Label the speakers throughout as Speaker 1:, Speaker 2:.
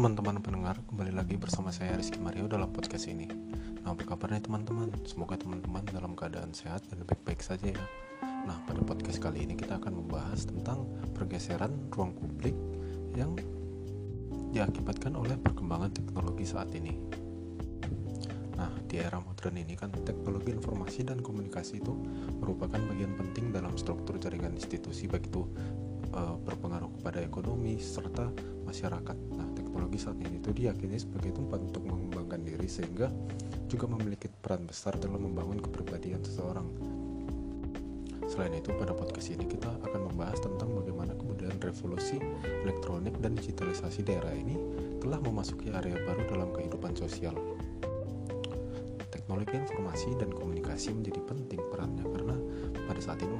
Speaker 1: teman-teman pendengar, kembali lagi bersama saya Rizky Mario dalam podcast ini. Nah, apa kabarnya teman-teman? Semoga teman-teman dalam keadaan sehat dan baik-baik saja ya. Nah, pada podcast kali ini kita akan membahas tentang pergeseran ruang publik yang diakibatkan oleh perkembangan teknologi saat ini. Nah, di era modern ini kan teknologi informasi dan komunikasi itu merupakan bagian penting dalam struktur jaringan institusi baik itu uh, berpengaruh kepada ekonomi serta masyarakat. Nah, teknologi saat ini itu diyakini sebagai tempat untuk mengembangkan diri sehingga juga memiliki peran besar dalam membangun kepribadian seseorang. Selain itu, pada podcast ini kita akan membahas tentang bagaimana kemudian revolusi elektronik dan digitalisasi daerah ini telah memasuki area baru dalam kehidupan sosial. Teknologi informasi dan komunikasi menjadi penting perannya karena pada saat ini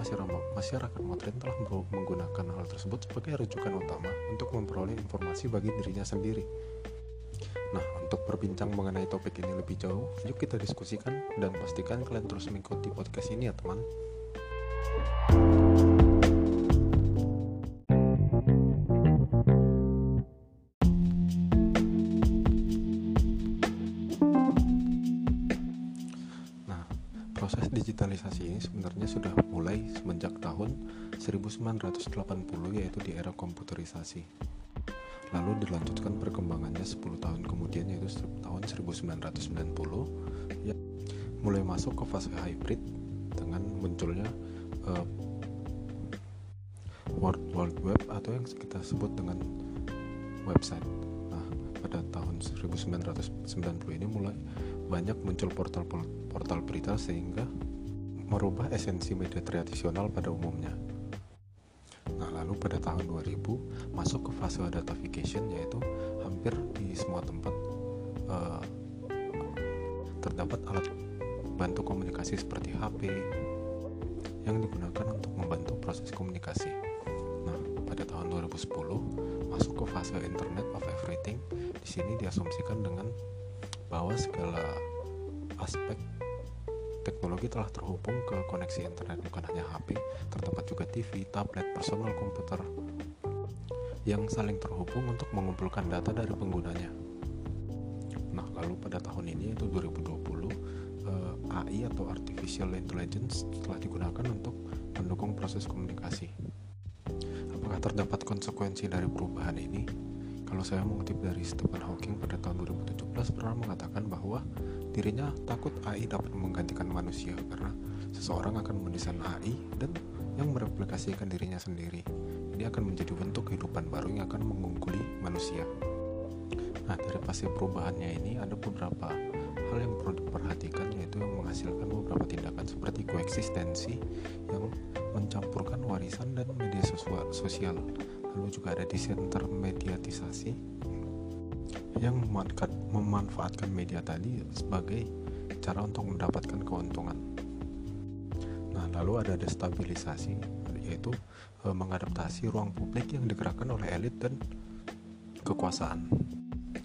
Speaker 1: masyarakat modern telah menggunakan hal tersebut sebagai rujukan utama untuk memperoleh informasi bagi dirinya sendiri. Nah, untuk berbincang mengenai topik ini lebih jauh, yuk kita diskusikan dan pastikan kalian terus mengikuti podcast ini ya teman. Proses digitalisasi ini sebenarnya sudah mulai semenjak tahun 1980 yaitu di era komputerisasi. Lalu dilanjutkan perkembangannya 10 tahun kemudian yaitu tahun 1990 ya mulai masuk ke fase hybrid dengan munculnya uh, World Wide Web atau yang kita sebut dengan website. Nah, pada tahun 1990 ini mulai banyak muncul portal-portal berita sehingga merubah esensi media tradisional pada umumnya. Nah, lalu pada tahun 2000 masuk ke fase datafication yaitu hampir di semua tempat uh, terdapat alat bantu komunikasi seperti HP yang digunakan untuk membantu proses komunikasi. Nah, pada tahun 2010 masuk ke fase Internet of Everything. Di sini diasumsikan dengan bahwa segala aspek teknologi telah terhubung ke koneksi internet bukan hanya HP, terdapat juga TV, tablet, personal komputer yang saling terhubung untuk mengumpulkan data dari penggunanya. Nah, lalu pada tahun ini yaitu 2020 AI atau artificial intelligence telah digunakan untuk mendukung proses komunikasi. Apakah terdapat konsekuensi dari perubahan ini? Kalau saya mengutip dari Stephen Hawking pada tahun 2017 pernah mengatakan bahwa dirinya takut AI dapat menggantikan manusia karena seseorang akan mendesain AI dan yang mereplikasikan dirinya sendiri. Ini akan menjadi bentuk kehidupan baru yang akan mengungguli manusia. Nah, dari fase perubahannya ini ada beberapa hal yang perlu diperhatikan yaitu yang menghasilkan beberapa tindakan seperti koeksistensi yang mencampurkan warisan dan media sosial lalu juga ada disintermediatisasi yang memanfaatkan media tadi sebagai cara untuk mendapatkan keuntungan. Nah, lalu ada destabilisasi yaitu e, mengadaptasi ruang publik yang digerakkan oleh elit dan kekuasaan.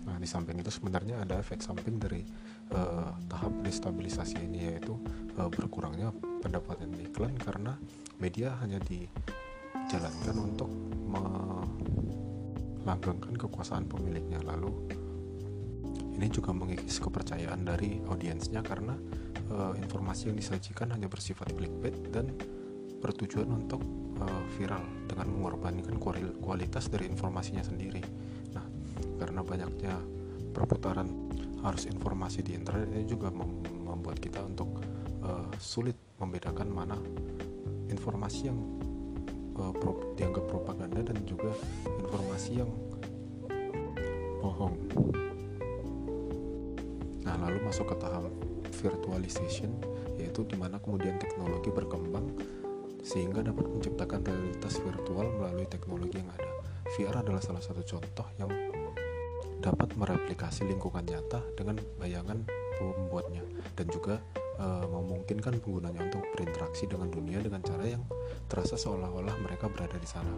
Speaker 1: Nah, di samping itu sebenarnya ada efek samping dari e, tahap destabilisasi ini yaitu e, berkurangnya pendapatan iklan karena media hanya di dijalankan untuk melanggengkan kekuasaan pemiliknya lalu ini juga mengikis kepercayaan dari audiensnya karena uh, informasi yang disajikan hanya bersifat clickbait dan bertujuan untuk uh, viral dengan mengorbankan kualitas dari informasinya sendiri. Nah, karena banyaknya perputaran harus informasi di internet ini juga mem membuat kita untuk uh, sulit membedakan mana informasi yang uh, pro, dianggap propaganda dan juga informasi yang bohong. Nah, lalu masuk ke tahap virtualization yaitu di mana kemudian teknologi berkembang sehingga dapat menciptakan realitas virtual melalui teknologi yang ada. VR adalah salah satu contoh yang dapat mereplikasi lingkungan nyata dengan bayangan pembuatnya dan juga e, memungkinkan penggunanya untuk berinteraksi dengan dunia dengan cara yang terasa seolah-olah mereka berada di sana.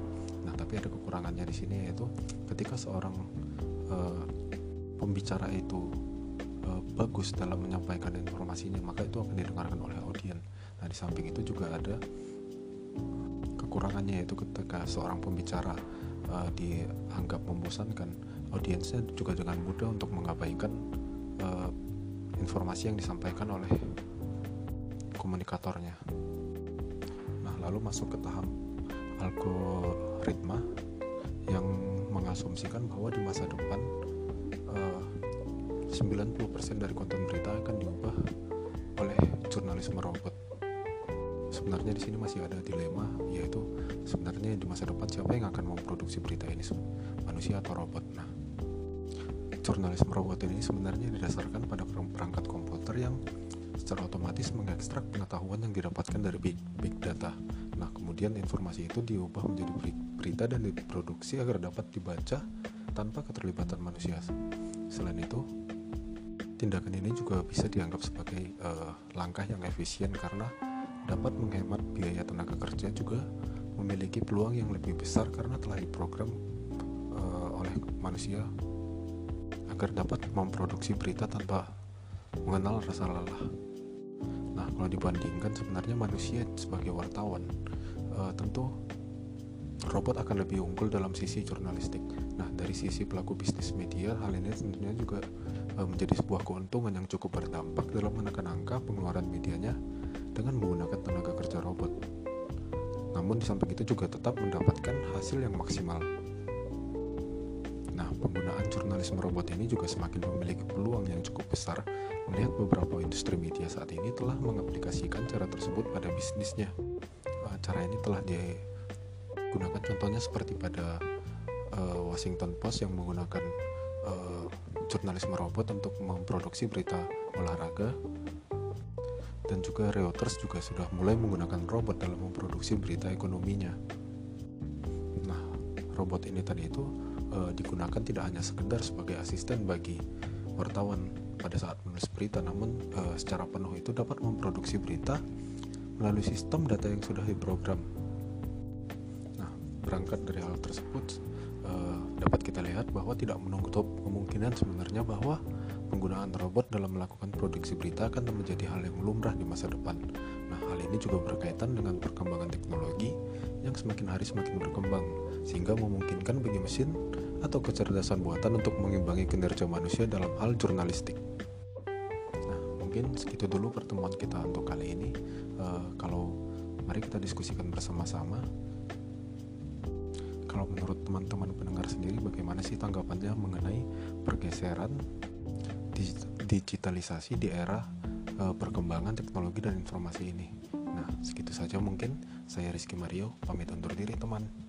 Speaker 1: Nah, tapi ada kekurangannya di sini yaitu ketika seorang e, pembicara itu e, bagus dalam menyampaikan informasinya, maka itu akan didengarkan oleh audiens. Nah, di samping itu juga ada kekurangannya yaitu ketika seorang pembicara uh, dianggap membosankan audiensnya juga dengan mudah untuk mengabaikan uh, informasi yang disampaikan oleh komunikatornya. Nah, lalu masuk ke tahap algoritma yang mengasumsikan bahwa di masa depan uh, 90% dari konten berita akan diubah oleh jurnalisme robot. Sebenarnya di sini masih ada dilema yaitu sebenarnya di masa depan siapa yang akan memproduksi berita ini manusia atau robot. Nah, jurnalisme robot ini sebenarnya didasarkan pada perangkat komputer yang secara otomatis mengekstrak pengetahuan yang didapatkan dari big, big data. Nah, kemudian informasi itu diubah menjadi berita dan diproduksi agar dapat dibaca tanpa keterlibatan manusia. Selain itu, tindakan ini juga bisa dianggap sebagai uh, langkah yang efisien karena dapat menghemat biaya tenaga kerja juga memiliki peluang yang lebih besar karena telah diprogram uh, oleh manusia agar dapat memproduksi berita tanpa mengenal rasa lelah. Nah, kalau dibandingkan sebenarnya manusia sebagai wartawan uh, tentu robot akan lebih unggul dalam sisi jurnalistik. Nah, dari sisi pelaku bisnis media, hal ini tentunya juga uh, menjadi sebuah keuntungan yang cukup berdampak dalam menekan angka pengeluaran medianya dengan menggunakan tenaga kerja robot. Namun di samping itu juga tetap mendapatkan hasil yang maksimal. Penggunaan jurnalisme robot ini juga semakin memiliki peluang yang cukup besar melihat beberapa industri media saat ini telah mengaplikasikan cara tersebut pada bisnisnya. Uh, cara ini telah digunakan contohnya seperti pada uh, Washington Post yang menggunakan uh, jurnalisme robot untuk memproduksi berita olahraga dan juga Reuters juga sudah mulai menggunakan robot dalam memproduksi berita ekonominya. Nah, robot ini tadi itu uh, digunakan tidak hanya sekedar sebagai asisten bagi wartawan pada saat menulis berita, namun uh, secara penuh itu dapat memproduksi berita melalui sistem data yang sudah diprogram. Nah, berangkat dari hal tersebut, uh, dapat kita lihat bahwa tidak menutup kemungkinan sebenarnya bahwa penggunaan robot dalam melakukan produksi berita akan menjadi hal yang lumrah di masa depan. Nah, hal ini juga berkaitan dengan perkembangan teknologi yang semakin hari semakin berkembang, sehingga memungkinkan bagi mesin atau kecerdasan buatan untuk mengimbangi kinerja manusia dalam hal jurnalistik. Nah, mungkin segitu dulu pertemuan kita untuk kali ini. Uh, kalau mari kita diskusikan bersama-sama. Kalau menurut teman-teman pendengar sendiri, bagaimana sih tanggapannya mengenai pergeseran digitalisasi di era uh, perkembangan teknologi dan informasi ini? Nah, segitu saja mungkin. Saya Rizky Mario, pamit undur diri teman.